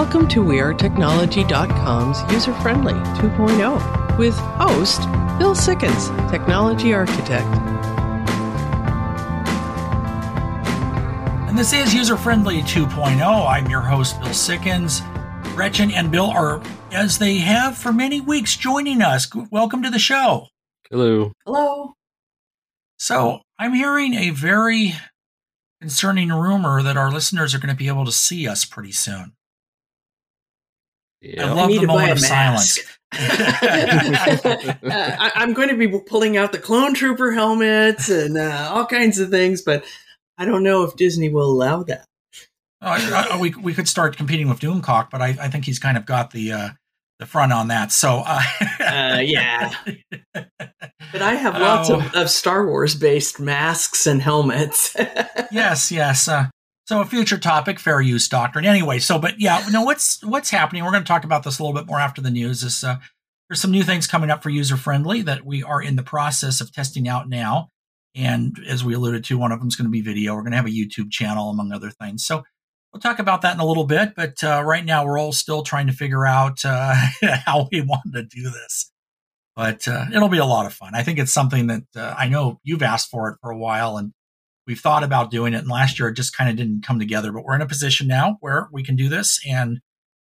Welcome to WeAreTechnology.com's User Friendly 2.0 with host Bill Sikkens, Technology Architect. And this is User Friendly 2.0. I'm your host, Bill Sikkens. Gretchen and Bill are, as they have for many weeks, joining us. Welcome to the show. Hello. Hello. So, I'm hearing a very concerning rumor that our listeners are going to be able to see us pretty soon. Yeah. I love I need the to buy moment a of silence. mask. Uh, I, I'm going to be pulling out the clone trooper helmets and uh, all kinds of things, but I don't know if Disney will allow that. Uh, uh, we we could start competing with Doomcock, but I, I think he's kind of got the uh, the front on that. So, uh, Uh, yeah. But I have lots Oh. of, of Star Wars based masks and helmets. yes, yes. So a future topic, fair use doctrine. Anyway, so but yeah, no, what's what's happening? We're going to talk about this a little bit more after the news. Is uh, there's some new things coming up for user friendly that we are in the process of testing out now. And as we alluded to, one of them is going to be video. We're going to have a YouTube channel, among other things. So we'll talk about that in a little bit. But uh, right now, we're all still trying to figure out uh, how we want to do this. But uh, it'll be a lot of fun. I think it's something that uh, I know you've asked for it for a while, and we've thought about doing it. And last year, it just kind of didn't come together. But we're in a position now where we can do this and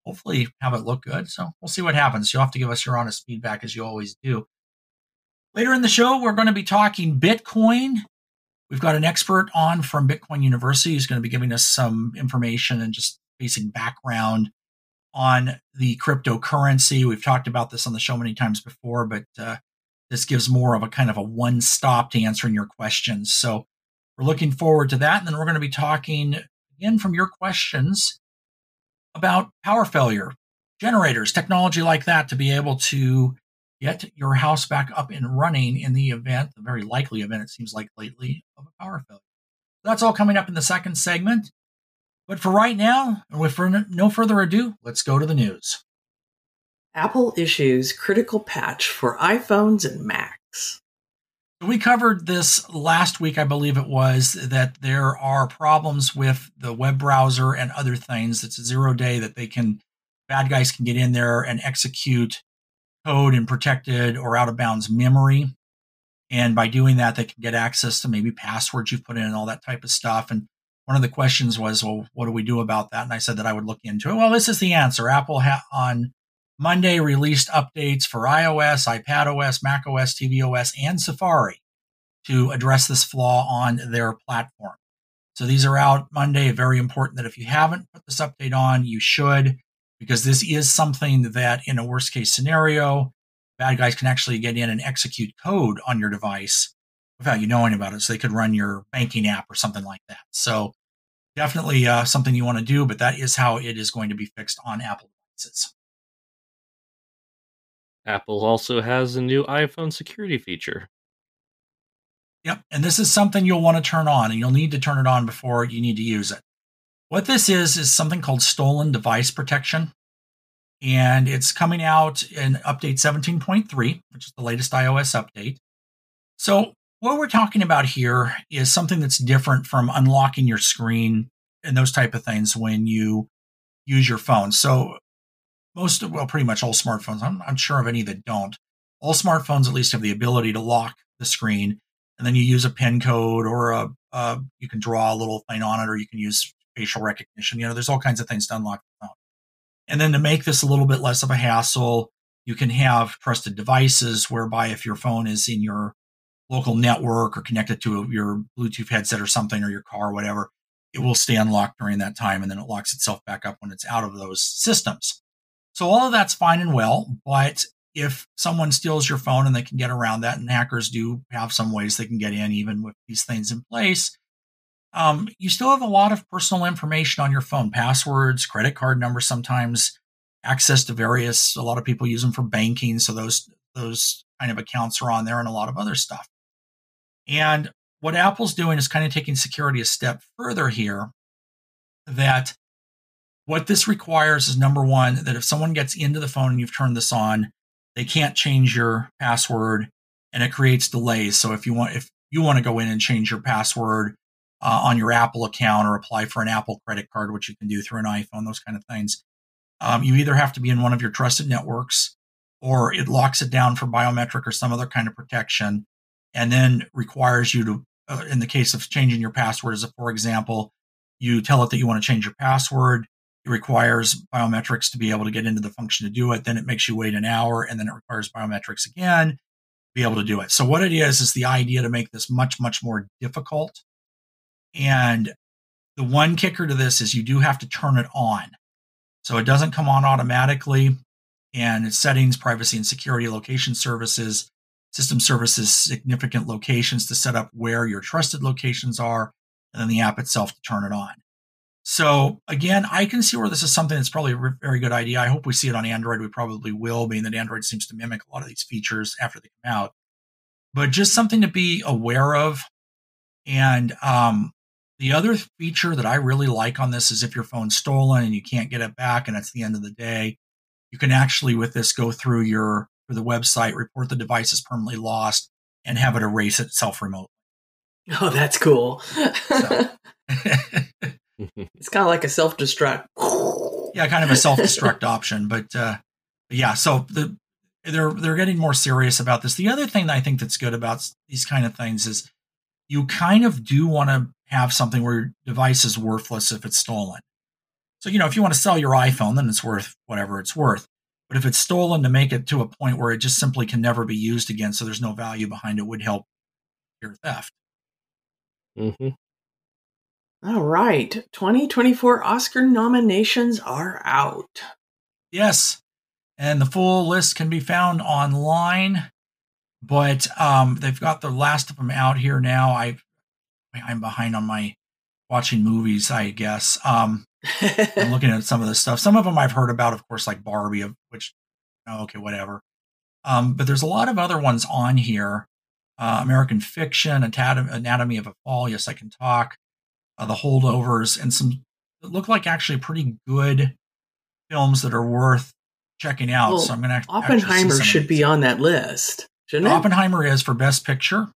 hopefully have it look good. So we'll see what happens. You'll have to give us your honest feedback as you always do. Later in the show, we're going to be talking Bitcoin. We've got an expert on from Bitcoin University who's going to be giving us some information and just basic background on the cryptocurrency. We've talked about this on the show many times before, but uh, this gives more of a kind of a one stop to answering your questions. So we're looking forward to that. And then we're going to be talking again from your questions about power failure, generators, technology like that to be able to get your house back up and running in the event, the very likely event, it seems like lately, of a power failure. That's all coming up in the second segment. But for right now, and with no further ado, let's go to the news. Apple issues critical patch for iPhones and Macs. We covered this last week, I believe it was, that there are problems with the web browser and other things. It's a zero day that they can, bad guys can get in there and execute code in protected or out of bounds memory. And by doing that, they can get access to maybe passwords you've put in and all that type of stuff. And one of the questions was, well, what do we do about that? And I said that I would look into it. Well, this is the answer. Apple ha- on Monday released updates for iOS, iPadOS, macOS, tvOS, and Safari to address this flaw on their platform. So these are out Monday. Very important that if you haven't put this update on, you should, because this is something that in a worst case scenario, bad guys can actually get in and execute code on your device without you knowing about it. So they could run your banking app or something like that. So definitely uh, something you want to do, but that is how it is going to be fixed on Apple devices. Apple also has a new iPhone security feature. Yep. And this is something you'll want to turn on, and you'll need to turn it on before you need to use it. What this is, is something called stolen device protection. And it's coming out in update 17.3, which is the latest iOS update. So, what we're talking about here is something that's different from unlocking your screen and those type of things when you use your phone. So, most, of, well, pretty much all smartphones, I'm, I'm sure of any that don't. All smartphones at least have the ability to lock the screen and then you use a pin code or a, uh, you can draw a little thing on it or you can use facial recognition. You know, there's all kinds of things to unlock the phone. And then to make this a little bit less of a hassle, you can have trusted devices whereby if your phone is in your local network or connected to your Bluetooth headset or something or your car or whatever, it will stay unlocked during that time and then it locks itself back up when it's out of those systems. So all of that's fine and well, but if someone steals your phone and they can get around that, and hackers do have some ways they can get in even with these things in place, um, you still have a lot of personal information on your phone passwords, credit card numbers, sometimes access to various, a lot of people use them for banking. So those, those kind of accounts are on there and a lot of other stuff. And what Apple's doing is kind of taking security a step further here that what this requires is number one, that if someone gets into the phone and you've turned this on, they can't change your password and it creates delays. So if you want, if you want to go in and change your password uh, on your Apple account or apply for an Apple credit card, which you can do through an iPhone, those kind of things, um, you either have to be in one of your trusted networks or it locks it down for biometric or some other kind of protection and then requires you to uh, in the case of changing your password as a for example you tell it that you want to change your password it requires biometrics to be able to get into the function to do it then it makes you wait an hour and then it requires biometrics again to be able to do it. So what it is is the idea to make this much much more difficult. And the one kicker to this is you do have to turn it on. So it doesn't come on automatically and its settings, privacy and security, location services, system services, significant locations to set up where your trusted locations are, and then the app itself to turn it on. So again, I can see where this is something that's probably a very good idea. I hope we see it on Android. We probably will, being that Android seems to mimic a lot of these features after they come out. But just something to be aware of. And um, the other feature that I really like on this is if your phone's stolen and you can't get it back and it's the end of the day, you can actually with this go through your for the website, report the device is permanently lost, and have it erase itself remotely. Oh, that's cool. So. it's kind of like a self destruct. yeah, kind of a self destruct option, but uh, yeah. So the they're they're getting more serious about this. The other thing that I think that's good about these kind of things is you kind of do want to have something where your device is worthless if it's stolen. So, you know, if you want to sell your iPhone, then it's worth whatever it's worth. But if it's stolen to make it to a point where it just simply can never be used again, so there's no value behind it, would help your theft. Mm-hmm. All right. 2024 Oscar nominations are out. Yes. And the full list can be found online, but um, they've got the last of them out here now. I, I'm behind on my watching movies, I guess. Um, I'm looking at some of this stuff. Some of them I've heard about, of course, like Barbie, which, oh, okay, whatever. Um, but there's a lot of other ones on here. Uh, American Fiction, Anatomy of a Fall, Yes, I Can Talk, uh, The Holdovers, and some that look like actually pretty good films that are worth checking out. Well, so I'm going to Oppenheimer should be on that list, shouldn't it? Oppenheimer is for Best Picture.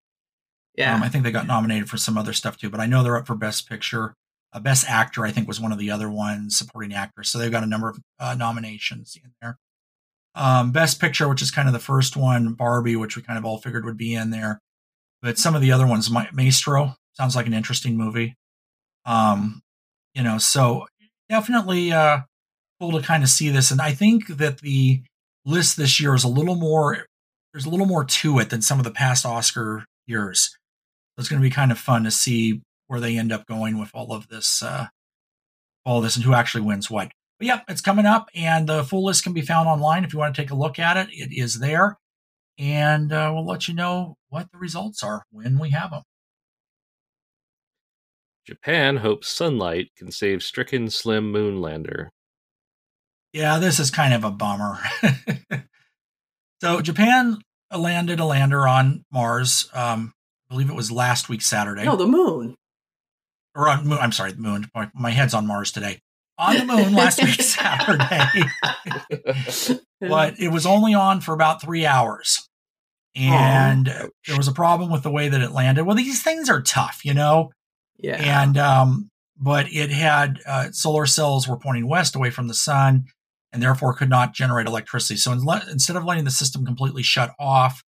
Yeah, um, I think they got nominated for some other stuff too, but I know they're up for Best Picture. Uh, Best Actor, I think, was one of the other ones, supporting actor. So they've got a number of uh, nominations in there. Um, Best Picture, which is kind of the first one, Barbie, which we kind of all figured would be in there. But some of the other ones, Maestro, sounds like an interesting movie. Um, you know, so definitely uh, cool to kind of see this. And I think that the list this year is a little more, there's a little more to it than some of the past Oscar years. So it's going to be kind of fun to see where they end up going with all of this, uh, all this, and who actually wins what. But yeah, it's coming up, and the full list can be found online if you want to take a look at it. It is there, and uh, we'll let you know what the results are when we have them. Japan hopes sunlight can save stricken slim moonlander. Yeah, this is kind of a bummer. so Japan landed a lander on Mars. Um, I believe it was last week Saturday. No, the moon or on moon. I'm sorry, the moon. My, my head's on Mars today. On the moon last week Saturday, but it was only on for about three hours, and oh, there was a problem with the way that it landed. Well, these things are tough, you know. Yeah. And um, but it had uh, solar cells were pointing west away from the sun, and therefore could not generate electricity. So instead of letting the system completely shut off,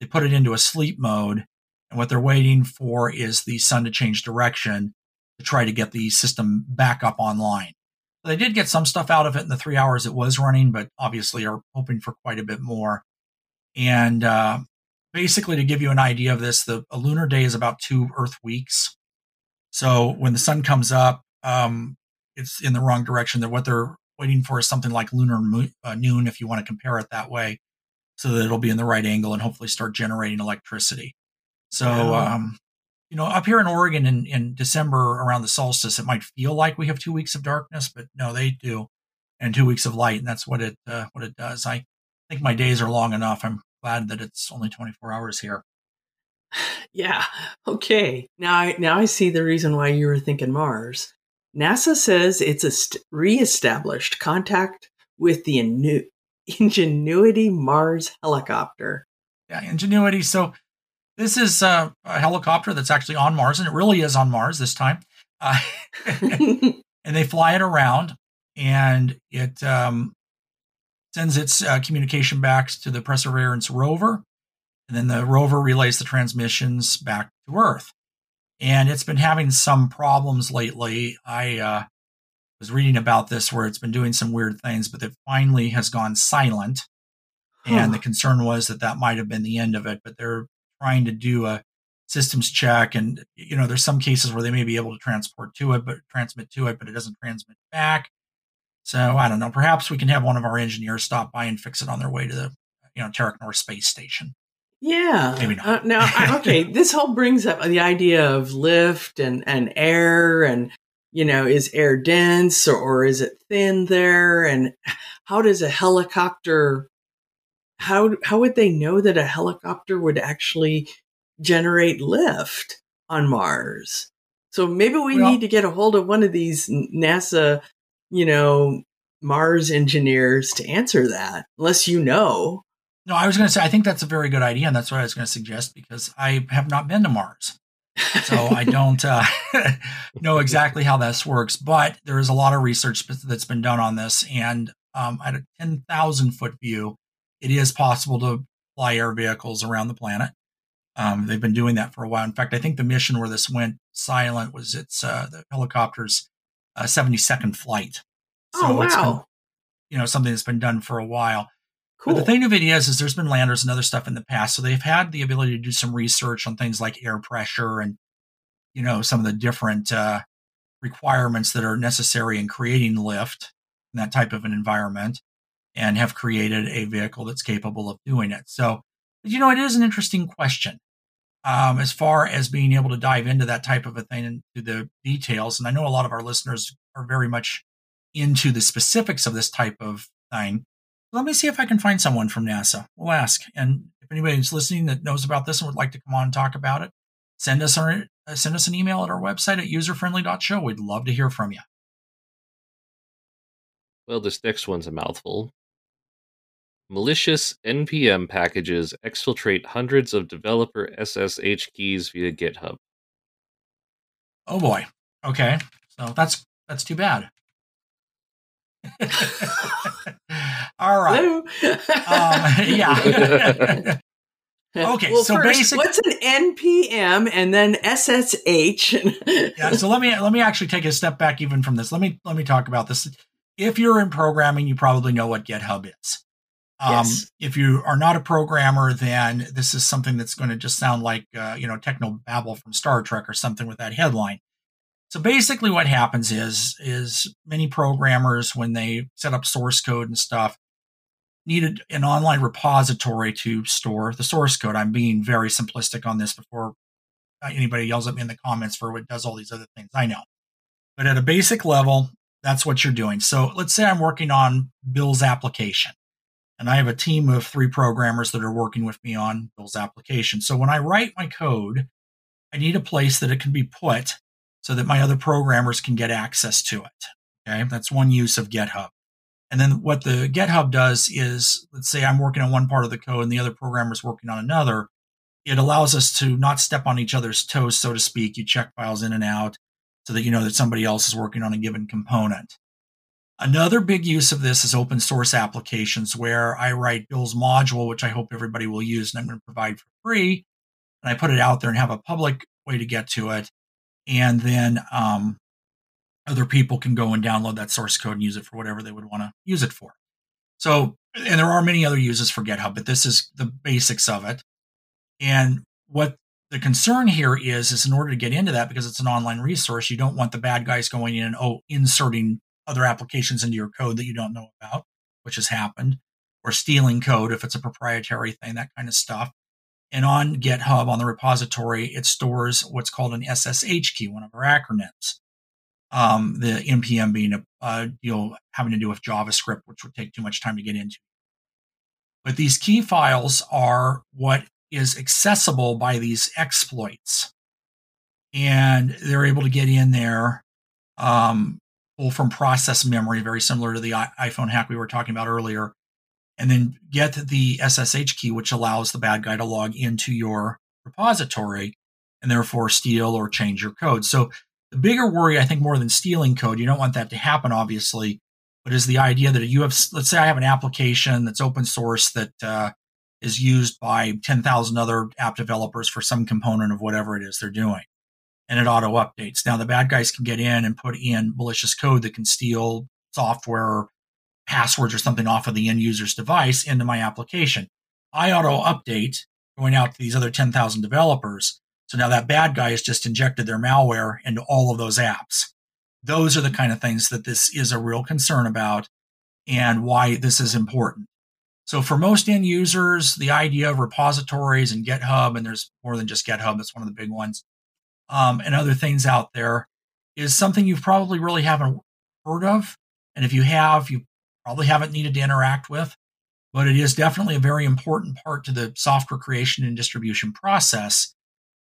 they put it into a sleep mode. And what they're waiting for is the sun to change direction to try to get the system back up online. They did get some stuff out of it in the three hours it was running, but obviously are hoping for quite a bit more. And uh, basically, to give you an idea of this, the lunar day is about two Earth weeks. So when the sun comes up, um, it's in the wrong direction. That what they're waiting for is something like lunar mo- uh, noon, if you want to compare it that way, so that it'll be in the right angle and hopefully start generating electricity. So wow. um, you know, up here in Oregon in, in December around the solstice, it might feel like we have two weeks of darkness, but no, they do, and two weeks of light, and that's what it uh, what it does. I think my days are long enough. I'm glad that it's only 24 hours here. Yeah. Okay. Now, I, now I see the reason why you were thinking Mars. NASA says it's a st- reestablished contact with the Ingenuity Mars helicopter. Yeah, Ingenuity. So this is uh, a helicopter that's actually on Mars, and it really is on Mars this time. Uh, and they fly it around. and it um, sends its uh, communication back to the Perseverance rover, and then the rover relays the transmissions back to Earth. And it's been having some problems lately. I uh, was reading about this where it's been doing some weird things, but it finally has gone silent. And the concern was that that might have been the end of it, but they're trying to do a systems check. And, you know, there's some cases where they may be able to transport to it, but transmit to it, but it doesn't transmit back. So I don't know. Perhaps we can have one of our engineers stop by and fix it on their way to the, you know, North Space Station. Yeah. Maybe not. Uh, now, I- okay, this whole brings up the idea of lift and, and air and, you know, is air dense or, or is it thin there? And how does a helicopter, how, how would they know that a helicopter would actually generate lift on Mars? So maybe we Well- need to get a hold of one of these NASA, you know, Mars engineers to answer that, unless you know. No, I was going to say, I think that's a very good idea. And that's what I was going to suggest because I have not been to Mars. So I don't uh, know exactly how this works, but there is a lot of research that's been done on this. And um, at a 10,000 foot view, it is possible to fly air vehicles around the planet. Um, they've been doing that for a while. In fact, I think the mission where this went silent was its uh, the helicopter's uh, 72nd flight. oh, it's been, wow. you know, something that's been done for a while. Cool. But the thing of it is, is there's been landers and other stuff in the past, so they've had the ability to do some research on things like air pressure and you know some of the different uh, requirements that are necessary in creating lift in that type of an environment, and have created a vehicle that's capable of doing it. So, you know, it is an interesting question um, as far as being able to dive into that type of a thing and the details. And I know a lot of our listeners are very much into the specifics of this type of thing let me see if I can find someone from NASA. We'll ask. And if anybody's listening that knows about this and would like to come on and talk about it, send us our, uh, send us an email at our website at userfriendly.show. We'd love to hear from you. Well, this next one's a mouthful. Malicious NPM packages exfiltrate hundreds of developer SSH keys via GitHub. Oh boy. Okay. So that's that's too bad. All right. Hello? Um, yeah. Okay, Well, so first, basic- what's an NPM and then SSH? yeah so let me let me actually take a step back even from this let me let me talk about this if you're in programming you probably know what github is um, Yes. if you are not a programmer then this is something that's going to just sound like uh, you know techno babble from star trek or something with that headline so basically what happens is is many programmers when they set up source code and stuff needed an online repository to store the source code i'm being very simplistic on this before uh, anybody yells at me in the comments for what does all these other things. I know. But at a basic level, that's what you're doing. So let's say I'm working on Bill's application, and I have a team of three programmers that are working with me on Bill's application. So when I write my code, I need a place that it can be put so that my other programmers can get access to it. Okay. That's one use of GitHub. And then what the GitHub does is, let's say I'm working on one part of the code and the other programmer is working on another it allows us to not step on each other's toes, so to speak. You check files in and out so that you know that somebody else is working on a given component. Another big use of this is open source applications where I write Bill's module, which I hope everybody will use and I'm going to provide for free. And I put it out there and have a public way to get to it. And then um, other people can go and download that source code and use it for whatever they would want to use it for. So, and there are many other uses for GitHub, but this is the basics of it. And what the concern here is, is in order to get into that, because it's an online resource, you don't want the bad guys going in and oh, inserting other applications into your code that you don't know about, which has happened, or stealing code if it's a proprietary thing, that kind of stuff. And on GitHub, on the repository, it stores what's called an SSH key, one of our acronyms. Um, the npm being a, a deal having to do with JavaScript, which would take too much time to get into. But these key files are what is accessible by these exploits. And they're able to get in there, um, pull from process memory, very similar to the iPhone hack we were talking about earlier, and then get the SSH key, which allows the bad guy to log into your repository and therefore steal or change your code. So the bigger worry, I think, more than stealing code, you don't want that to happen, obviously, but is the idea that you have, let's say I have an application that's open source that uh, is used by 10,000 other app developers for some component of whatever it is they're doing. And it auto updates. Now, the bad guys can get in and put in malicious code that can steal software, passwords, or something off of the end user's device into my application. I auto update going out to these other 10,000 developers. So now that bad guy has just injected their malware into all of those apps. Those are the kind of things that this is a real concern about and why this is important. So for most end users, the idea of repositories and GitHub, and there's more than just GitHub, that's one of the big ones, um, and other things out there, is something you probably really haven't heard of. And if you have, you probably haven't needed to interact with, but it is definitely a very important part to the software creation and distribution process.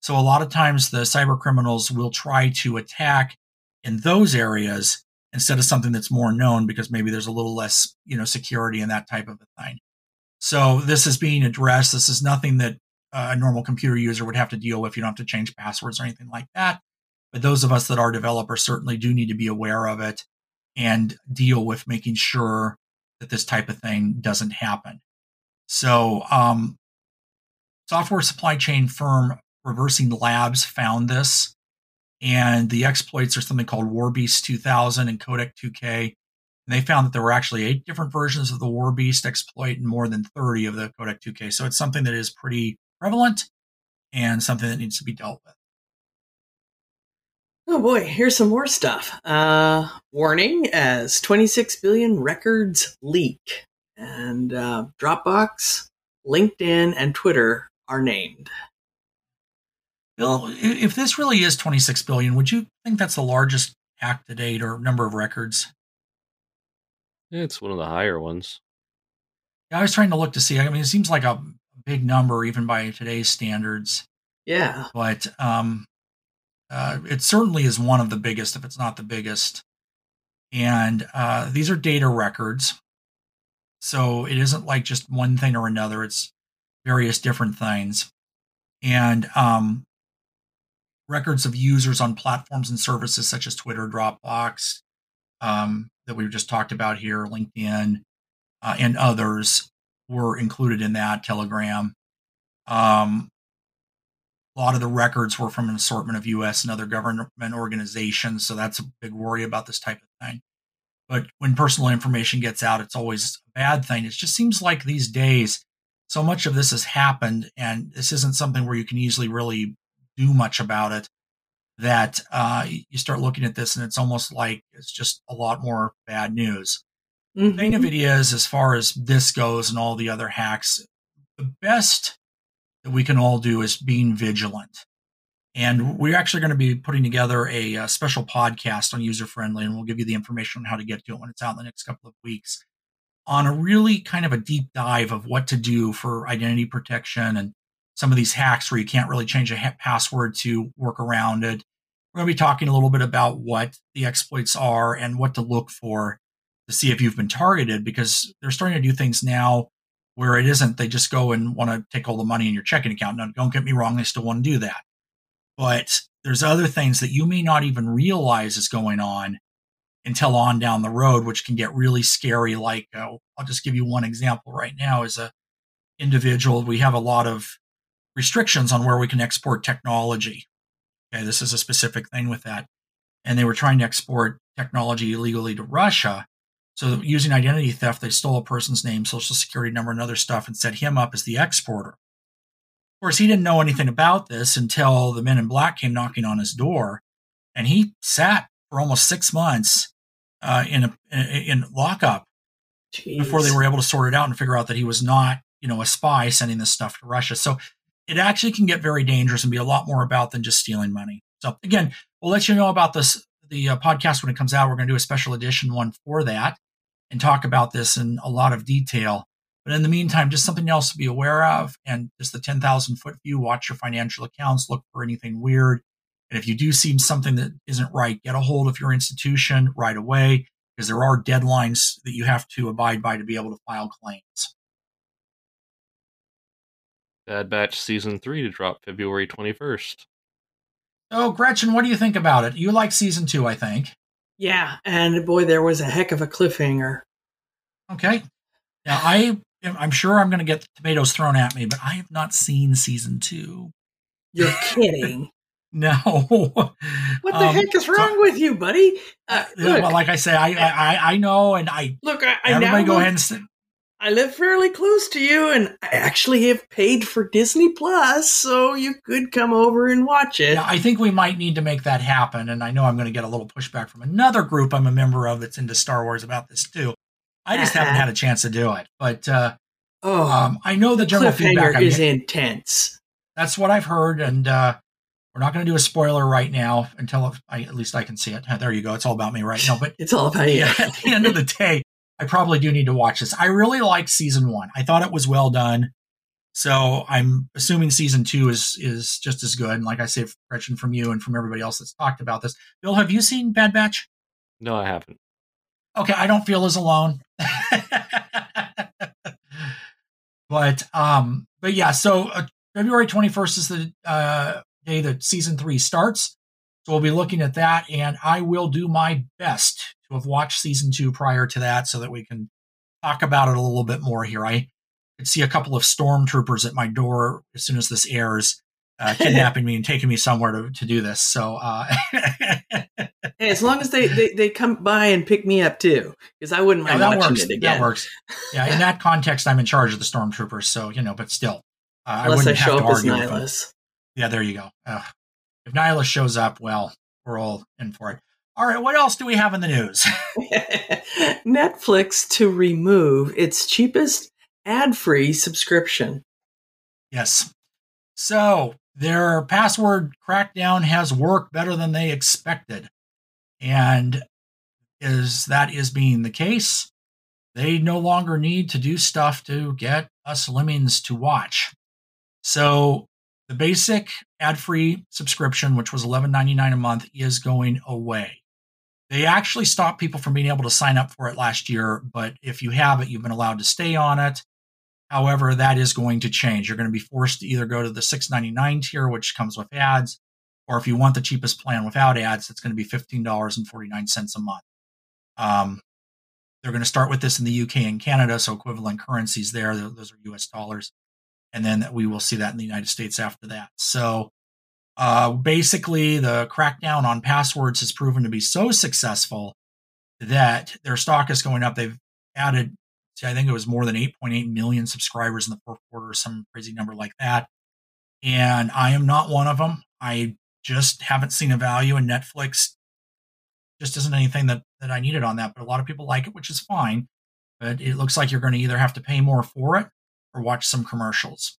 So a lot of times the cyber criminals will try to attack in those areas instead of something that's more known because maybe there's a little less, you know, security and that type of a thing. So this is being addressed. This is nothing that a normal computer user would have to deal with. You don't have to change passwords or anything like that. But those of us that are developers certainly do need to be aware of it and deal with making sure that this type of thing doesn't happen. So, um, software supply chain firm Reversing Labs found this, and the exploits are something called Warbeast 2000 and Kodiak 2K and they found that there were actually eight different versions of the Warbeast exploit and more than 30 of the Kodiak 2K. So it's something that is pretty prevalent and something that needs to be dealt with. Oh boy, here's some more stuff. Uh, warning as 26 billion records leak. And uh, Dropbox, LinkedIn, and Twitter are named. Bill, if this really is 26 billion, would you think that's the largest hack to date or number of records? It's one of the higher ones. Yeah, I was trying to look to see. I mean, it seems like a big number even by today's standards. Yeah, but um, uh, it certainly is one of the biggest, if it's not the biggest. And uh, these are data records, so it isn't like just one thing or another. It's various different things, and um, records of users on platforms and services such as Twitter, Dropbox, um, that we just talked about here, LinkedIn, uh, and others were included in that Telegram. Um, a lot of the records were from an assortment of U.S. and other government organizations, so that's a big worry about this type of thing. But when personal information gets out, it's always a bad thing. It just seems like these days, so much of this has happened, and this isn't something where you can easily really do much about it that uh, you start looking at this and it's almost like it's just a lot more bad news. Mm-hmm. The thing of it is, as far as this goes and all the other hacks, the best that we can all do is being vigilant. And we're actually going to be putting together a, a special podcast on user friendly, and we'll give you the information on how to get to it when it's out in the next couple of weeks on a really kind of a deep dive of what to do for identity protection and some of these hacks where you can't really change a ha- password to work around it. We're going to be talking a little bit about what the exploits are and what to look for to see if you've been targeted because they're starting to do things now where it isn't they just go and want to take all the money in your checking account. Now, don't get me wrong, they still want to do that. But there's other things that you may not even realize is going on until on down the road, which can get really scary. Like, uh, I'll just give you one example right now. As a individual, we have a lot of restrictions on where we can export technology. Okay, this is a specific thing with that. And they were trying to export technology illegally to Russia. So using identity theft, they stole a person's name, social security number, and other stuff and set him up as the exporter. Of course, he didn't know anything about this until the men in black came knocking on his door. And he sat for almost six months uh, in, a, in lockup Jeez. before they were able to sort it out and figure out that he was not, you know, a spy sending this stuff to Russia. So it actually can get very dangerous and be a lot more about than just stealing money. So again, we'll let you know about this the uh, podcast when it comes out. We're going to do a special edition one for that and talk about this in a lot of detail. But in the meantime, just something else to be aware of, and just the ten thousand foot view. Watch your financial accounts. Look for anything weird. And if you do see something that isn't right, get a hold of your institution right away because there are deadlines that you have to abide by to be able to file claims. Bad Batch season three to drop February twenty first. Oh, Gretchen, what do you think about it? You like season two, I think. Yeah, and boy, there was a heck of a cliffhanger. Okay. Now I I'm sure I'm going to get tomatoes thrown at me, but I have not seen season two. You're kidding. no. What the Um, heck is so- wrong with you, buddy? Uh, look, well, like I say, I, I I know, and I look, I, I everybody now go live, ahead and sit. I live fairly close to you, and I actually have paid for Disney Plus, so you could come over and watch it. Yeah, I think we might need to make that happen, and I know I'm going to get a little pushback from another group I'm a member of that's into Star Wars about this too. I just haven't Uh-huh. had a chance to do it, but uh, oh, um, I know the general feedback. Is intense. That's what I've heard, and uh, we're not going to do a spoiler right now until I, at least I can see it. There you go. It's all about me right now, but It's all about you. at the end of the day, I probably do need to watch this. I really like season one. I thought it was well done. So I'm assuming season two is is just as good. And like I say, Gretchen, from you and from everybody else that's talked about this. Bill, have you seen Bad Batch? No, I haven't. Okay, I don't feel as alone. but um, but yeah, so uh, February 21st is the uh, day that season three starts. So we'll be looking at that, and I will do my best to have watched season two prior to that, so that we can talk about it a little bit more here. I could see a couple of stormtroopers at my door as soon as this airs, uh, kidnapping me and taking me somewhere to, to do this. So uh, Hey, as long as they, they, they come by and pick me up too, because I wouldn't Yeah, mind that watching works. it again. That works. Yeah, in that context, I'm in charge of the stormtroopers, so you know, but still, uh, I wouldn't have show to up argue. Nihilus. Yeah, there you go. If Nyla shows up, well, we're all in for it. All right, what else do we have in the news? Netflix to remove its cheapest ad-free subscription. yes. So their password crackdown has worked better than they expected, and is that is being the case, they no longer need to do stuff to get us lemmings to watch. So the basic ad-free subscription, which was $11.99 a month, is going away. They actually stopped people from being able to sign up for it last year, but if you have it, you've been allowed to stay on it. However, that is going to change. You're going to be forced to either go to the $6.99 tier, which comes with ads, or if you want the cheapest plan without ads, it's going to be $15.49 a month. Um, they're going to start with this in the UK and Canada, so equivalent currencies there. Those are US dollars. And then we will see that in the United States after that. So uh, basically, the crackdown on passwords has proven to be so successful that their stock is going up. They've added, see, I think it was more than 8.8 million subscribers in the fourth quarter, some crazy number like that. And I am not one of them. I just haven't seen a value in Netflix. Just isn't anything that, that I needed on that. But a lot of people like it, which is fine. But it looks like you're going to either have to pay more for it or watch some commercials.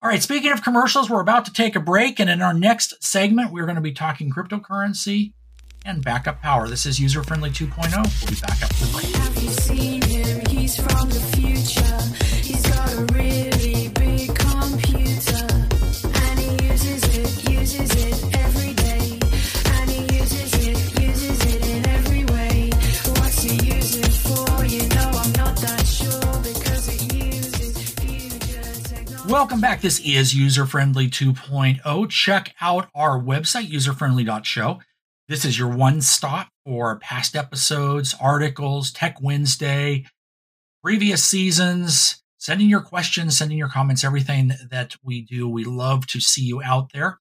All right, speaking of commercials, we're about to take a break. And in our next segment, we're going to be talking cryptocurrency and backup power. This is User Friendly 2.0. We'll be back after the break. Welcome back. This is User Friendly 2.0. Check out our website, userfriendly.show. This is your one stop for past episodes, articles, Tech Wednesday, previous seasons, sending your questions, sending your comments, everything that we do. We love to see you out there.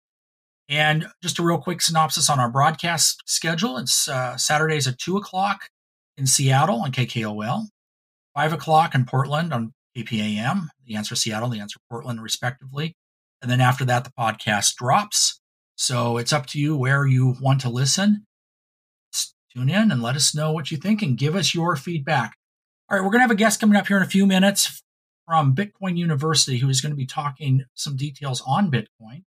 And just a real quick synopsis on our broadcast schedule. It's uh, Saturdays at 2 o'clock in Seattle on KKOL, 5 o'clock in Portland on KPAM, the answer Seattle, the answer Portland, respectively. And then after that, the podcast drops. So it's up to you where you want to listen. Just tune in and let us know what you think and give us your feedback. All right, we're going to have a guest coming up here in a few minutes from Bitcoin University who is going to be talking some details on Bitcoin.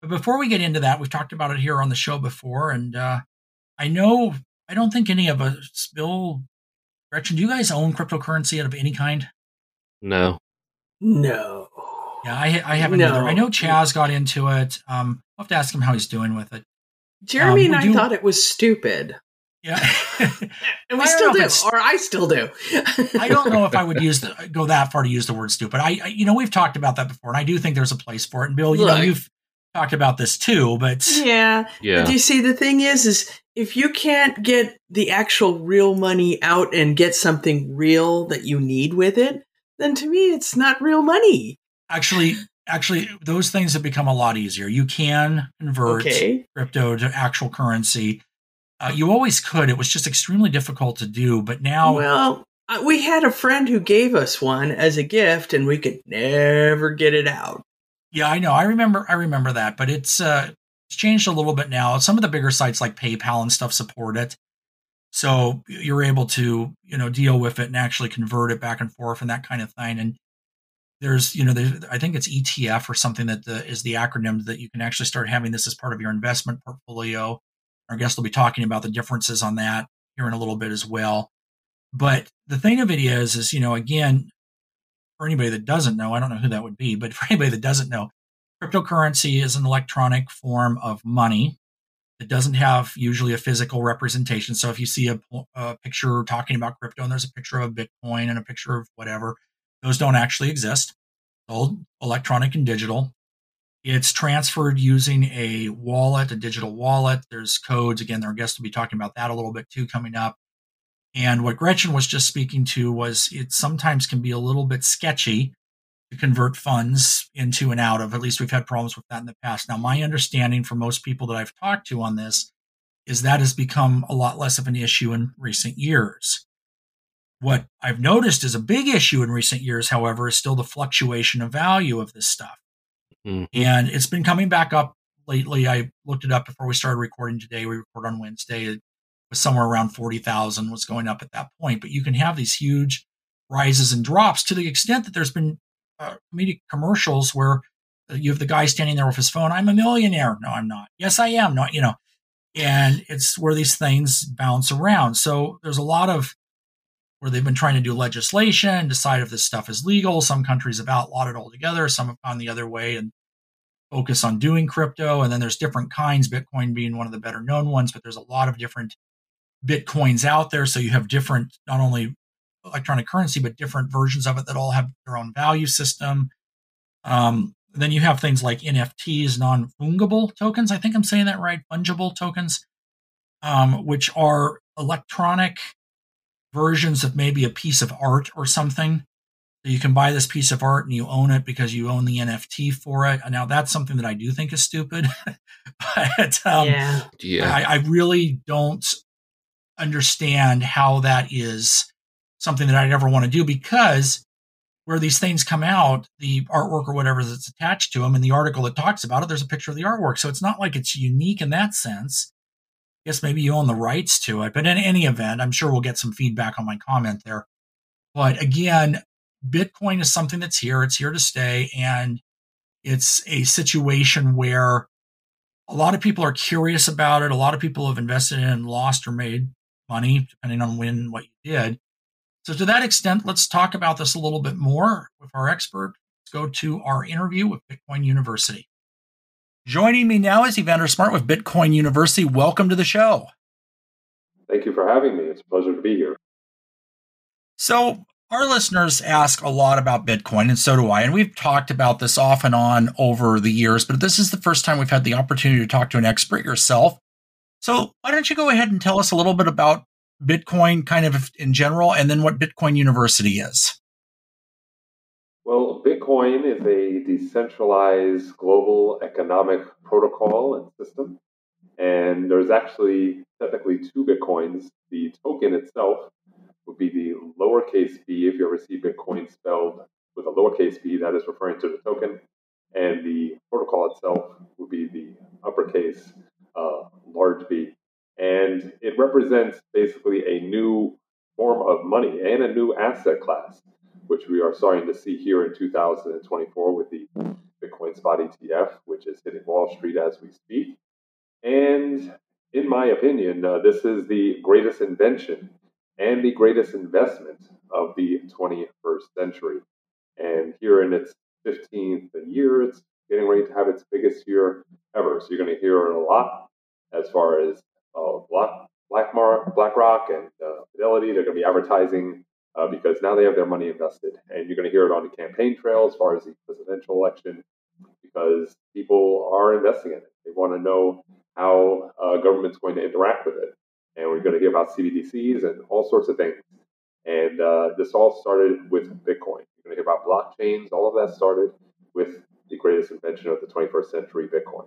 But before we get into that, we've talked about it here on the show before. And uh, I know, I don't think any of us, Bill, Gretchen, do you guys own cryptocurrency of any kind? No. No. Yeah, I, I haven't No. either. I know Chaz got into it. Um, I'll have to ask him how he's doing with it. Jeremy Um, and I do- thought it was stupid. Yeah. And we still do, or I still do. I don't know if I would use the go that far to use the word stupid. I, I you know we've talked about that before, and I do think there's a place for it. And Bill, you know you've talked about this too, but Yeah. Yeah. But you see, the thing is, is if you can't get the actual real money out and get something real that you need with it, then to me, it's not real money. actually, actually, those things have become a lot easier. You can convert Okay. crypto to actual currency. Uh, you always could. It was just extremely difficult to do. But now, Well, uh, we had a friend who gave us one as a gift, and we could never get it out. yeah, I know. I remember. I remember that. But it's uh, it's changed a little bit now. Some of the bigger sites like PayPal and stuff support it, so you're able to you know deal with it and actually convert it back and forth and that kind of thing. And there's you know there's, I think it's ETF or something that the, is the acronym that you can actually start having this as part of your investment portfolio. Our guest will be talking about the differences on that here in a little bit as well. But the thing of it is, is you know again, for anybody that doesn't know, I don't know who that would be, but for anybody that doesn't know, cryptocurrency is an electronic form of money. It doesn't have usually a physical representation. So if you see a, a picture talking about crypto and there's a picture of Bitcoin and a picture of whatever, those don't actually exist. All electronic and digital. It's transferred using a wallet, a digital wallet. There's codes. Again, our guest will be talking about that a little bit too coming up. And what Gretchen was just speaking to was it sometimes can be a little bit sketchy to convert funds into and out of. At least we've had problems with that in the past. Now, my understanding for most people that I've talked to on this is that has become a lot less of an issue in recent years. What I've noticed is a big issue in recent years, however, is still the fluctuation of value of this stuff. Mhm. And it's been coming back up lately. I looked it up before we started recording today. We record on Wednesday. It was somewhere around 40,000 was going up at that point. But you can have these huge rises and drops to the extent that there's been uh, comedic commercials where you have the guy standing there with his phone. I'm a millionaire. No, I'm not. Yes, I am. Not, you know, and it's where these things bounce around. So there's a lot of where they've been trying to do legislation, decide if this stuff is legal. Some countries have outlawed it altogether. Some have gone the other way and focus on doing crypto. And then there's different kinds, Bitcoin being one of the better known ones, but there's a lot of different Bitcoins out there. So you have different, not only electronic currency, but different versions of it that all have their own value system. Um, then you have things like NFTs, non fungible tokens. I think I'm saying that right. Fungible tokens, um, which are electronic versions of maybe a piece of art or something. So you can buy this piece of art and you own it because you own the NFT for it. Now that's something that I do think is stupid, but um, yeah. Yeah. I, I really don't understand how that is something that I'd ever want to do because where these things come out, the artwork or whatever that's attached to them, and the article that talks about it, there's a picture of the artwork. So it's not like it's unique in that sense. I guess maybe you own the rights to it, but in any event, I'm sure we'll get some feedback on my comment there. But again, Bitcoin is something that's here, it's here to stay, and it's a situation where a lot of people are curious about it. A lot of people have invested in and lost or made money, depending on when what you did. So, to that extent, let's talk about this a little bit more with our expert. Let's go to our interview with Bitcoin University. Joining me now is Evander Smart with Bitcoin University. Welcome to the show. Thank you for having me. It's a pleasure to be here. So, our listeners ask a lot about Bitcoin, and so do I. And we've talked about this off and on over the years, but this is the first time we've had the opportunity to talk to an expert yourself. So, why don't you go ahead and tell us a little bit about Bitcoin, kind of in general, and then what Bitcoin University is? Well, Bitcoin is a decentralized global economic protocol and system. And there's actually technically two Bitcoins. The token itself would be the lowercase b if you ever see Bitcoin spelled with a lowercase b, that is referring to the token. And the protocol itself would be the uppercase uh, large b. And it represents basically a new form of money and a new asset class, which we are starting to see here in 2024 with the Bitcoin Spot ETF, which is hitting Wall Street as we speak. And in my opinion, uh, this is the greatest invention and the greatest investment of the 21st century. And here in its 15th year, it's getting ready to have its biggest year ever. So you're going to hear it a lot as far as Black, Blackmar, BlackRock and uh, Fidelity. They're going to be advertising uh, because now they have their money invested. And you're going to hear it on the campaign trail as far as the presidential election. because people are investing in it. They want to know how uh, government's going to interact with it. And we're going to hear about CBDCs and all sorts of things. And uh, this all started with Bitcoin. You're going to hear about blockchains. All of that started with the greatest invention of the 21st century, Bitcoin.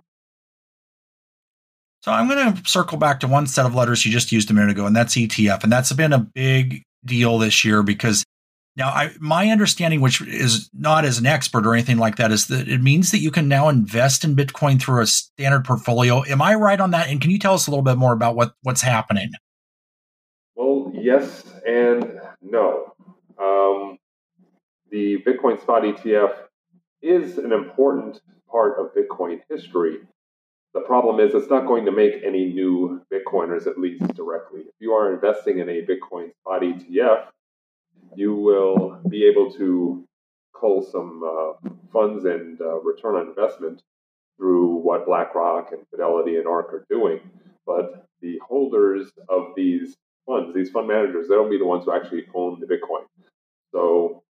So I'm going to circle back to one set of letters you just used a minute ago, and that's ETF. And that's been a big deal this year because now I, my understanding, which is not as an expert or anything like that, is that it means that you can now invest in Bitcoin through a standard portfolio. Am I right on that? And can you tell us a little bit more about what, what's happening? Well, yes and no. Um, the Bitcoin spot ETF is an important part of Bitcoin history. The problem is it's not going to make any new Bitcoiners, at least directly. If you are investing in a Bitcoin spot ETF, you will be able to cull some uh, funds and uh, return on investment through what BlackRock and Fidelity and ARK are doing. But the holders of these funds, these fund managers, they'll be the ones who actually own the Bitcoin. So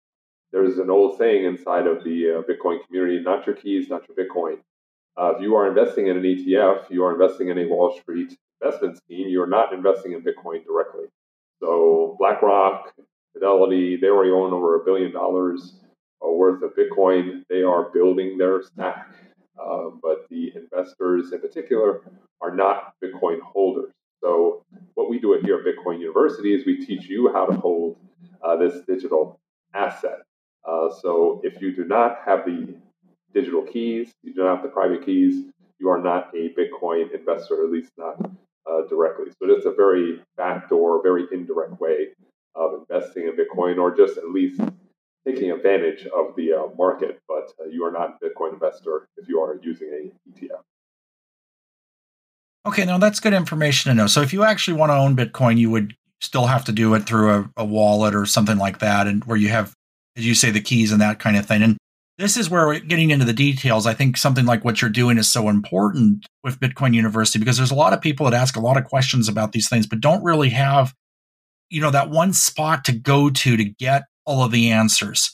there's an old saying inside of the uh, Bitcoin community not your keys, not your Bitcoin. Uh, if you are investing in an ETF, you are investing in a Wall Street investment scheme, you're not investing in Bitcoin directly. So BlackRock, Fidelity, they already own over a billion dollars worth of Bitcoin. They are building their stack. Uh, but the investors in particular are not Bitcoin holders. So, what we do here at Bitcoin University is we teach you how to hold uh, this digital asset. Uh, so, if you do not have the digital keys, you do not have the private keys, you are not a Bitcoin investor, at least not uh, directly. So, it's a very backdoor, very indirect way of investing in Bitcoin, or just at least taking advantage of the uh, market. But uh, you are not a Bitcoin investor if you are using a ETF. Okay, now that's good information to know. So if you actually want to own Bitcoin, you would still have to do it through a, a wallet or something like that, and where you have, as you say, the keys and that kind of thing. And this is where we're getting into the details. I think something like what you're doing is so important with Bitcoin University because there's a lot of people that ask a lot of questions about these things, but don't really have, you know, that one spot to go to to get all of the answers.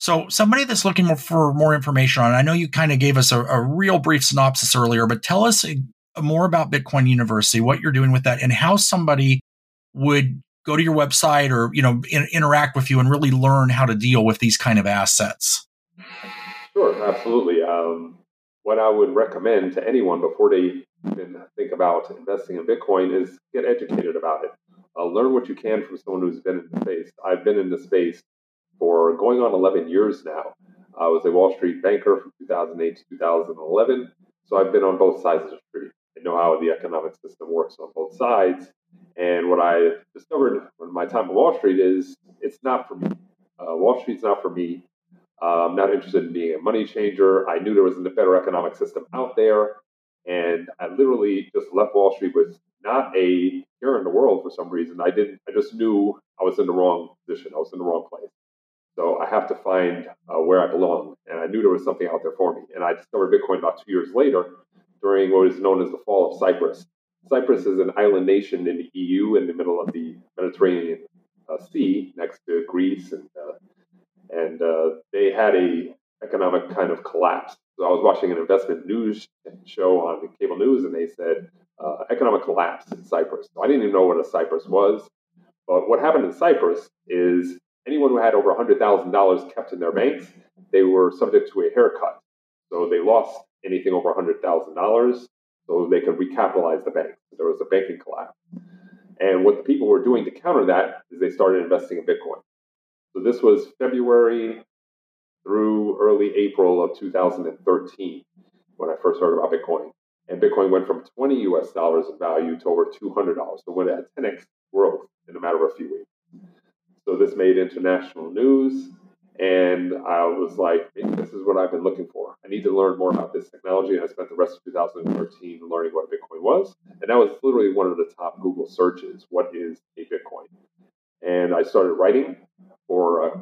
So, somebody that's looking for more information on I know you kind of gave us a, a real brief synopsis earlier, but tell us eh, more about Bitcoin University, what you're doing with that, and how somebody would go to your website or you know in, interact with you and really learn how to deal with these kind of assets. Sure, absolutely. Um, what I would recommend to anyone before they even think about investing in Bitcoin is get educated about it. Uh, learn what you can from someone who's been in the space. I've been in the space for going on 11 years now. I was a Wall Street banker from 2008 to 2011, so I've been on both sides of the street. I know how the economic system works on both sides. And what I discovered in my time on Wall Street is it's not for me. Uh, Wall Street's not for me. I'm not interested in being a money changer. I knew there was a better economic system out there. And I literally just left Wall Street with not a care in the world for some reason. I didn't, I just knew I was in the wrong position. I was in the wrong place. So I have to find uh, where I belong. And I knew there was something out there for me. And I discovered Bitcoin about two years later during what is known as the fall of Cyprus. Cyprus is an island nation in the EU in the middle of the Mediterranean uh, Sea next to Greece. And, uh, and uh, they had a economic kind of collapse. So I was watching an investment news show on cable news, and they said uh, economic collapse in Cyprus. So I didn't even know what a Cyprus was. But what happened in Cyprus is anyone who had over $100,000 kept in their banks, they were subject to a haircut. So they lost anything over $100,000 so they could recapitalize the bank. There was a banking collapse. And what the people were doing to counter that is they started investing in Bitcoin. So this was February through early April of 2013 when I first heard about Bitcoin. And Bitcoin went from 20 US dollars in value to over $200. So it at 10x growth in a matter of a few weeks. So this made international news. And I was like, this is what I've been looking for. I need to learn more about this technology. And I spent the rest of 2013 learning what Bitcoin was. And that was literally one of the top Google searches what is a Bitcoin? And I started writing for uh,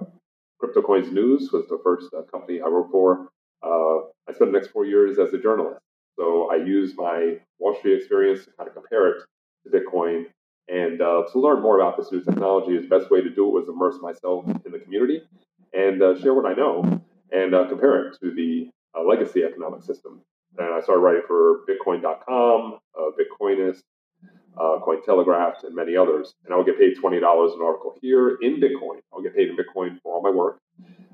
CryptoCoins News, was the first uh, company I wrote for. Uh, I spent the next four years as a journalist. So I used my Wall Street experience to kind of compare it to Bitcoin. And uh, to learn more about this new technology, the best way to do it was immerse myself in the community and uh, share what I know and uh, compare it to the legacy economic system. And I started writing for Bitcoin.com, Bitcoinist, uh, Cointelegraph, and many others. And I would get paid $20 an article here in Bitcoin. I'll get paid in Bitcoin for all my work,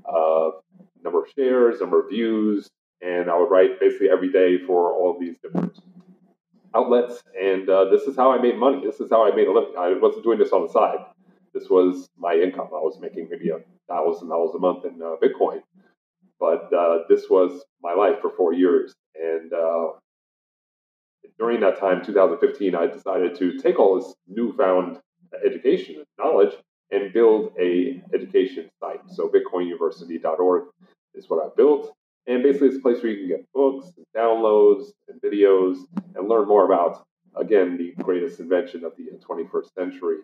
uh, number of shares, number of views, and I would write basically every day for all of these different outlets. And uh, this is how I made money. This is how I made a living. I wasn't doing this on the side. This was my income. I was making maybe a thousand dollars a month in uh, Bitcoin, but uh, this was my life for four years. And uh, during that time, 2015, I decided to take all this newfound education and knowledge and build a education site. So BitcoinUniversity.org is what I built. And basically, it's a place where you can get books, and downloads, and videos, and learn more about, again, the greatest invention of the 21st century.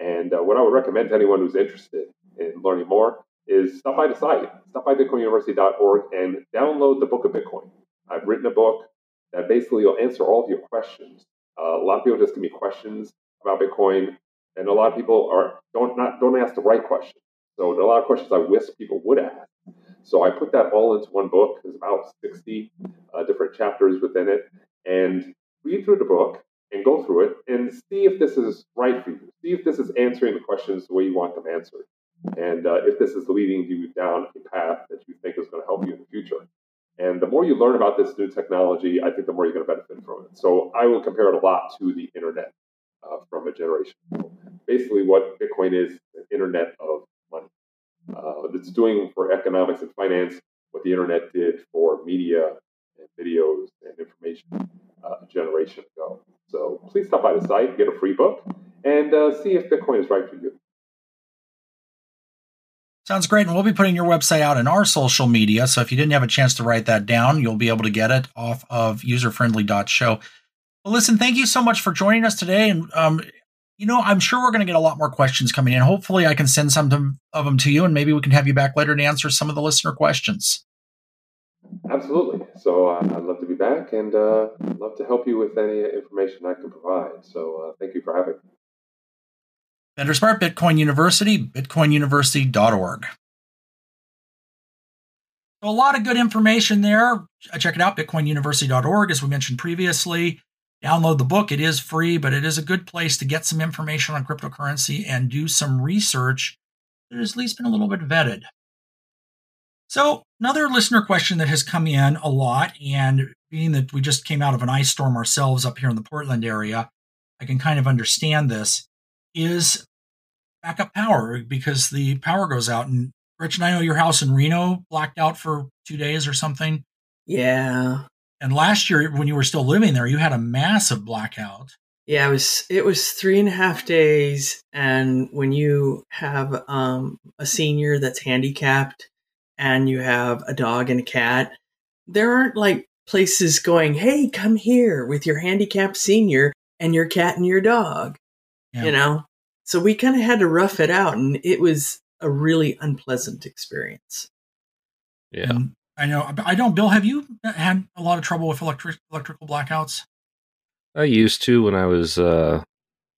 And uh, what I would recommend to anyone who's interested in learning more is stop by the site, stop by BitcoinUniversity.org, and download the Book of Bitcoin. I've written a book that basically will answer all of your questions. Uh, a lot of people just give me questions about Bitcoin, and a lot of people are don't not don't ask the right questions. So a lot of questions I wish people would ask. So I put that all into one book. There's about 60 uh, different chapters within it, and read through the book and go through it and see if this is right for you. See if this is answering the questions the way you want them answered, and uh, if this is leading you down a path that you think is going to help you in the future. And the more you learn about this new technology, I think the more you're going to benefit from it. So I will compare it a lot to the internet uh, from a generation. Ago. Basically, what Bitcoin is, an internet of money. Uh, it's doing for economics and finance what the internet did for media and videos and information uh, a generation ago. So please stop by the site, get a free book, and uh, see if Bitcoin is right for you. Sounds great. And we'll be putting your website out in our social media. So if you didn't have a chance to write that down, you'll be able to get it off of userfriendly.show. Well, listen, thank you so much for joining us today. And, um, you know, I'm sure we're going to get a lot more questions coming in. Hopefully, I can send some of them to you, and maybe we can have you back later to answer some of the listener questions. Absolutely. So uh, I'd love to be back and uh, love to help you with any information I can provide. So uh, thank you for having me. Vendor Smart Bitcoin University, bitcoinuniversity.org. So a lot of good information there. Uh, check it out, bitcoinuniversity.org, as we mentioned previously. Download the book. It is free, but it is a good place to get some information on cryptocurrency and do some research that has at least been a little bit vetted. So, another listener question that has come in a lot, and being that we just came out of an ice storm ourselves up here in the Portland area, I can kind of understand this, is backup power because the power goes out. And Gretchen, I know your house in Reno blacked out for two days or something. Yeah. And last year, when you were still living there, you had a massive blackout. Yeah, it was it was three and a half days, and when you have um, a senior that's handicapped, and you have a dog and a cat, there aren't like places going, "Hey, come here with your handicapped senior and your cat and your dog," Yeah. you know. So we kind of had to rough it out, and it was a really unpleasant experience. Yeah. And I know. I don't. Bill, have you had a lot of trouble with electric electrical blackouts? I used to when I was uh,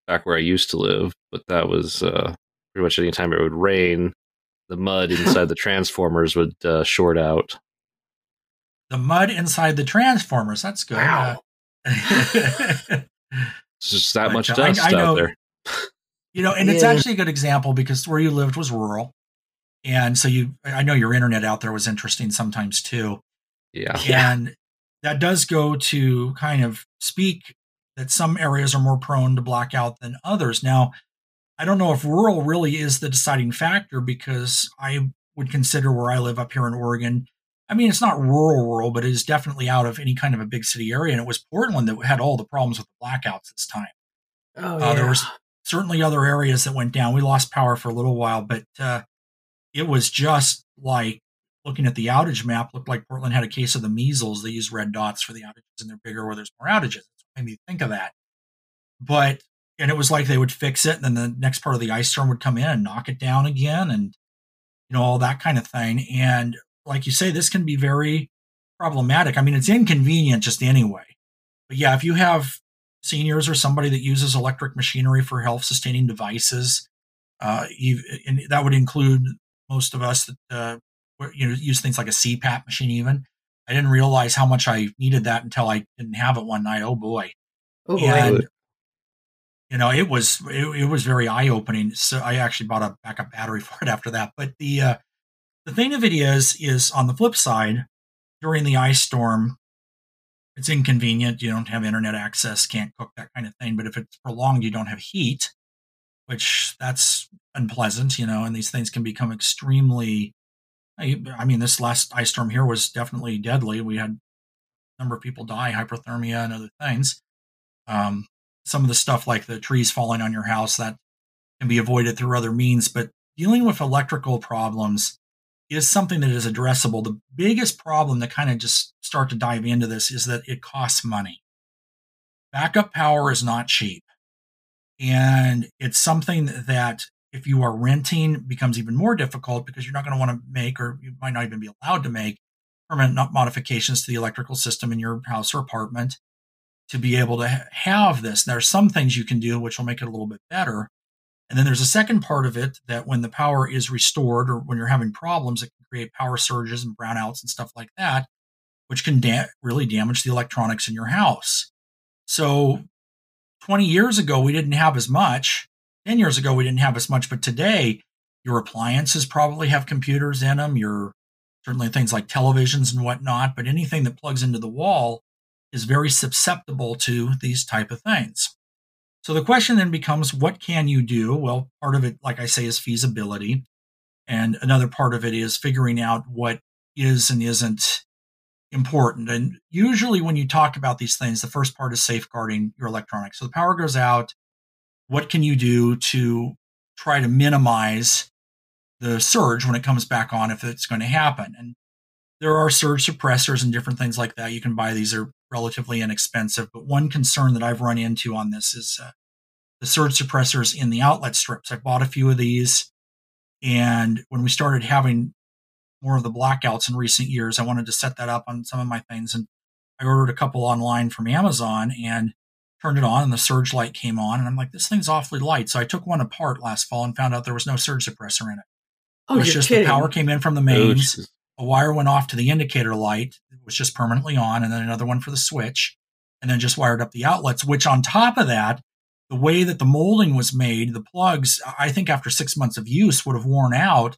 back where I used to live, but that was uh, pretty much any time it would rain, the mud inside the transformers would uh, short out. The mud inside the transformers. That's good. Wow. Uh, It's just that But, much uh, I- dust I know- out there. You know, and it's actually a good example because where you lived was rural, and so you. I know your internet out there was interesting sometimes too. Yeah. Yeah. And that does go to kind of speak that some areas are more prone to blackout than others. Now, I don't know if rural really is the deciding factor because I would consider where I live up here in Oregon. I mean, it's not rural, rural, but it is definitely out of any kind of a big city area. And it was Portland that had all the problems with the blackouts this time. Oh, Uh, yeah. there was certainly other areas that went down. We lost power for a little while, but uh, it was just like looking at the outage map. Looked like Portland had a case of the measles. They use red dots for the outages, and they're bigger where there's more outages. What made me think of that. But and it was like they would fix it, and then the next part of the ice storm would come in and knock it down again, and you know all that kind of thing. And like you say, this can be very problematic. I mean, it's inconvenient just anyway. But yeah, if you have seniors or somebody that uses electric machinery for health sustaining devices. Uh, you, and that would include most of us that uh, you know use things like a CPAP machine. Even I didn't realize how much I needed that until I didn't have it one night. Oh boy. Oh, and boy. you know, it was it, it was very eye opening. So I actually bought a backup battery for it after that. But the uh, the thing of it is, is on the flip side, during the ice storm, it's inconvenient. You don't have internet access, can't cook that kind of thing. But if it's prolonged, you don't have heat, which that's unpleasant, you know. And these things can become extremely. I mean, this last ice storm here was definitely deadly. We had a number of people die, hypothermia, and other things. Um, some of the stuff like the trees falling on your house that can be avoided through other means, but dealing with electrical problems is something that is addressable. The biggest problem to kind of just start to dive into this is that it costs money. Backup power is not cheap. And it's something that if you are renting becomes even more difficult because you're not going to want to make or you might not even be allowed to make permanent modifications to the electrical system in your house or apartment to be able to ha- have this. There are some things you can do which will make it a little bit better. And then there's a second part of it that when the power is restored or when you're having problems, it can create power surges and brownouts and stuff like that, which can da- really damage the electronics in your house. So 20 years ago, we didn't have as much. 10 years ago, we didn't have as much. But today, your appliances probably have computers in them. Your certainly things like televisions and whatnot, but anything that plugs into the wall is very susceptible to these type of things. So the question then becomes, what can you do? Well, part of it, like I say, is feasibility. And another part of it is figuring out what is and isn't important. And usually when you talk about these things, the first part is safeguarding your electronics. So the power goes out. What can you do to try to minimize the surge when it comes back on if it's going to happen? And there are surge suppressors and different things like that. You can buy these are relatively inexpensive. But one concern that I've run into on this is uh, the surge suppressors in the outlet strips. I bought a few of these. And when we started having more of the blackouts in recent years, I wanted to set that up on some of my things. And I ordered a couple online from Amazon and turned it on, and the surge light came on. And I'm like, this thing's awfully light. So I took one apart last fall and found out there was no surge suppressor in it. Oh, it was you're just kidding. the power came in from the Oh, mains Jesus. a wire went off to the indicator light it was just permanently on and then another one for the switch and then just wired up the outlets which on top of that the way that the molding was made the plugs i think after six months of use would have worn out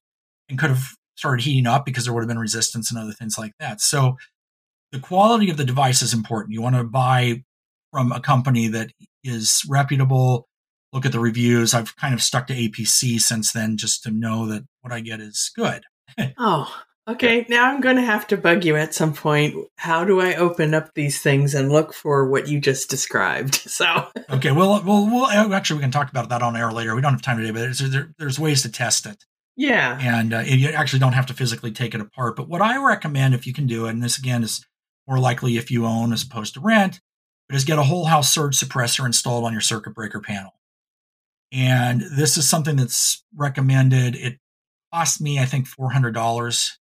and could have started heating up because there would have been resistance and other things like that. So the quality of the device is important. You want to buy from a company that is reputable look at the reviews. I've kind of stuck to apc since then just to know that what i get is good. Oh, okay. Now I'm going to have to bug you at some point. How do I open up these things and look for what you just described? So, Okay, well, well, well, actually, we can talk about that on air later. We don't have time today, but there's, there, there's ways to test it, yeah. and uh, you actually don't have to physically take it apart. But what I recommend, if you can do it, and this again is more likely if you own as opposed to rent, but is get a whole house surge suppressor installed on your circuit breaker panel. And this is something that's recommended. It cost me, I think, four hundred dollars.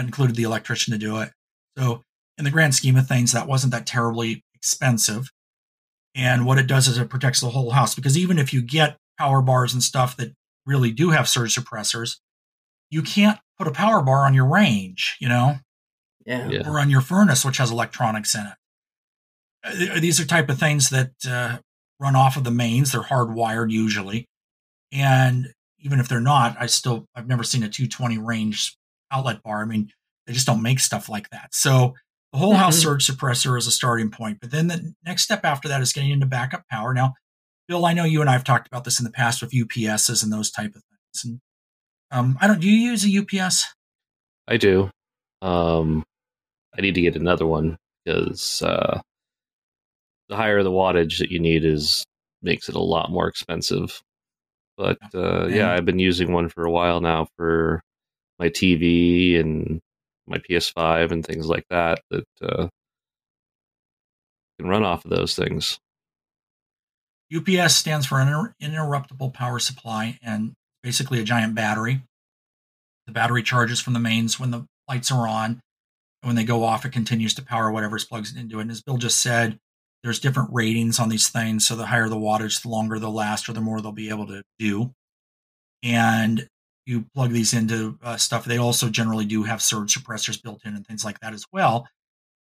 That included the electrician to do it. So, in the grand scheme of things, that wasn't that terribly expensive. And what it does is it protects the whole house because even if you get power bars and stuff that really do have surge suppressors, you can't put a power bar on your range, you know, Yeah. Yeah. or on your furnace, which has electronics in it. Uh, These are type of things that uh, run off of the mains. They're hardwired usually, and even if they're not, I still I've never seen a 220 range outlet bar. I mean, they just don't make stuff like that. So the whole house Mhm. surge suppressor is a starting point. But then the next step after that is getting into backup power. Now, Bill, I know you and I have talked about this in the past with UPSs and those type of things. And um, I don't. Do you use a UPS? I do. Um, I need to get another one because uh, the higher the wattage that you need is makes it a lot more expensive. But uh, yeah, I've been using one for a while now for my TV and my PS5 and things like that that uh, can run off of those things. UPS stands for Uninter- Uninterruptible Power Supply and basically a giant battery. The battery charges from the mains when the lights are on. And when they go off, it continues to power whatever's plugged into it. And as Bill just said, there's different ratings on these things. So the higher the wattage, the longer they'll last or the more they'll be able to do. And you plug these into uh, stuff. They also generally do have surge suppressors built in and things like that as well.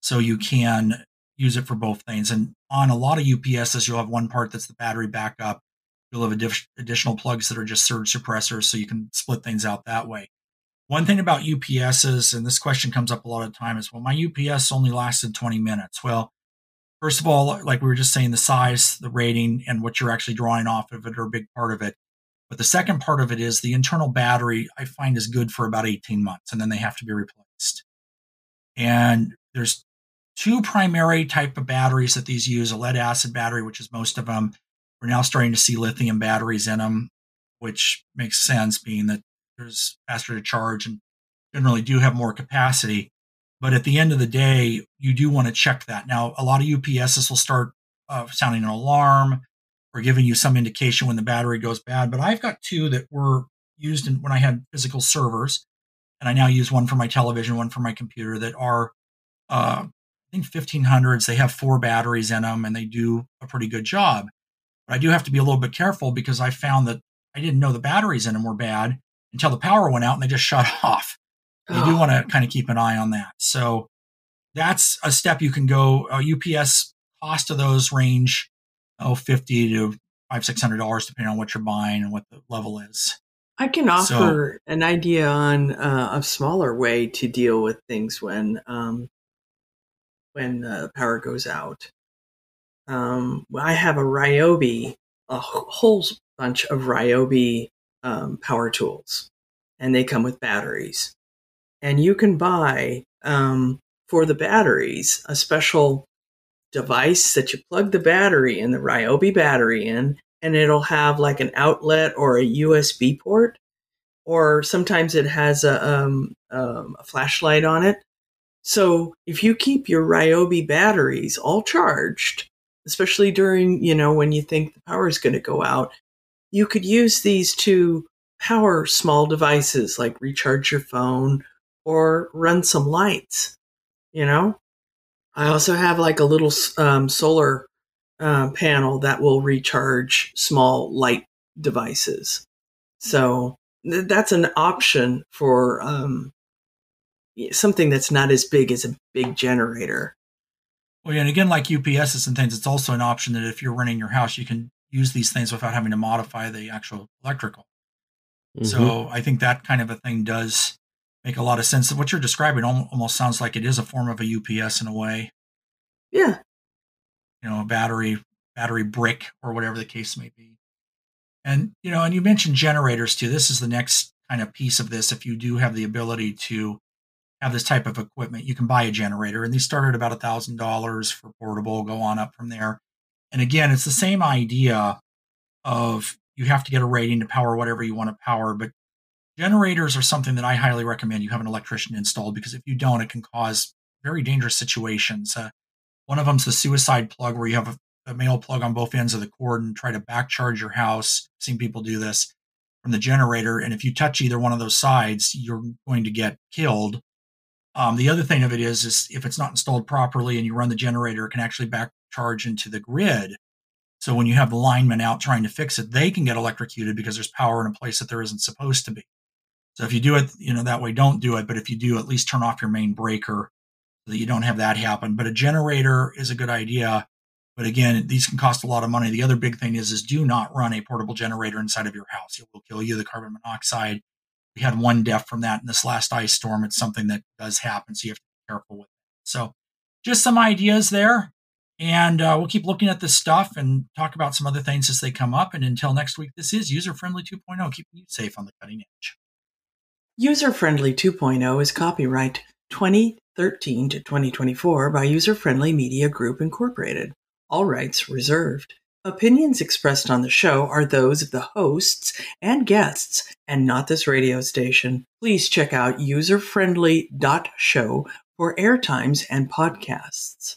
So you can use it for both things. And on a lot of UPSs, you'll have one part that's the battery backup. You'll have addi- additional plugs that are just surge suppressors, so you can split things out that way. One thing about UPSs, and this question comes up a lot of time, is well, my UPS only lasted 20 minutes. Well, first of all, like we were just saying, the size, the rating, and what you're actually drawing off of it are a big part of it. But the second part of it is the internal battery, I find is good for about 18 months, and then they have to be replaced. And there's two primary type of batteries that these use a lead acid battery, which is most of them. We're now starting to see lithium batteries in them, which makes sense being that there's faster to charge and generally do have more capacity. But at the end of the day, you do want to check that. Now, a lot of UPSs will start uh, sounding an alarm or giving you some indication when the battery goes bad. But I've got two that were used in, when I had physical servers, and I now use one for my television, one for my computer that are, uh, I think 1500s. They have four batteries in them, and they do a pretty good job. But I do have to be a little bit careful because I found that I didn't know the batteries in them were bad until the power went out and they just shut off. You do Oh. want to kind of keep an eye on that. So that's a step you can go. Uh, UPS cost of those range, oh, 50 to five, six hundred dollars, depending on what you're buying and what the level is. I can offer an idea on uh, a smaller way to deal with things when um, when uh, power goes out. Um, I have a Ryobi, a whole bunch of Ryobi um, power tools, and they come with batteries. And you can buy um, for the batteries a special device that you plug the battery in, the Ryobi battery in, and it'll have like an outlet or a USB port, or sometimes it has a, um, um, a flashlight on it. So if you keep your Ryobi batteries all charged, especially during, you know, when you think the power is going to go out, you could use these to power small devices like recharge your phone or run some lights, you know? I also have like a little um, solar uh, panel that will recharge small light devices. So th- that's an option for um, something that's not as big as a big generator. Well, yeah, and again, like UPSs and things, it's also an option that if you're running your house, you can use these things without having to modify the actual electrical. Mhm. So I think that kind of a thing does make a lot of sense. What you're describing almost sounds like it is a form of a UPS in a way. Yeah, you know, a battery battery brick or whatever the case may be. And you know, and you mentioned generators too. This is the next kind of piece of this. If you do have the ability to have this type of equipment, you can buy a generator, and these start at about a thousand dollars for portable. Go on up from there. And again, it's the same idea of you have to get a rating to power whatever you want to power, but generators are something that I highly recommend you have an electrician installed because if you don't, it can cause very dangerous situations. Uh, one of them's the suicide plug, where you have a, a male plug on both ends of the cord and try to back charge your house. I've seen people do this from the generator, and if you touch either one of those sides, you're going to get killed. Um, the other thing of it is, is if it's not installed properly and you run the generator, it can actually back charge into the grid. So when you have the linemen out trying to fix it, they can get electrocuted because there's power in a place that there isn't supposed to be. So if you do it, you know, that way, don't do it. But if you do, at least turn off your main breaker so that you don't have that happen. But a generator is a good idea. But again, these can cost a lot of money. The other big thing is, is do not run a portable generator inside of your house. It will kill you. The carbon monoxide. We had one death from that in this last ice storm. It's something that does happen, so you have to be careful with it. So, just some ideas there, and uh, we'll keep looking at this stuff and talk about some other things as they come up. And until next week, this is user friendly 2.0, keeping you safe on the cutting edge. User Friendly 2.0 is copyright 2013 to 2024 by User Friendly Media Group Incorporated. All rights reserved. Opinions expressed on the show are those of the hosts and guests and not this radio station. Please check out userfriendly.show for airtimes and podcasts.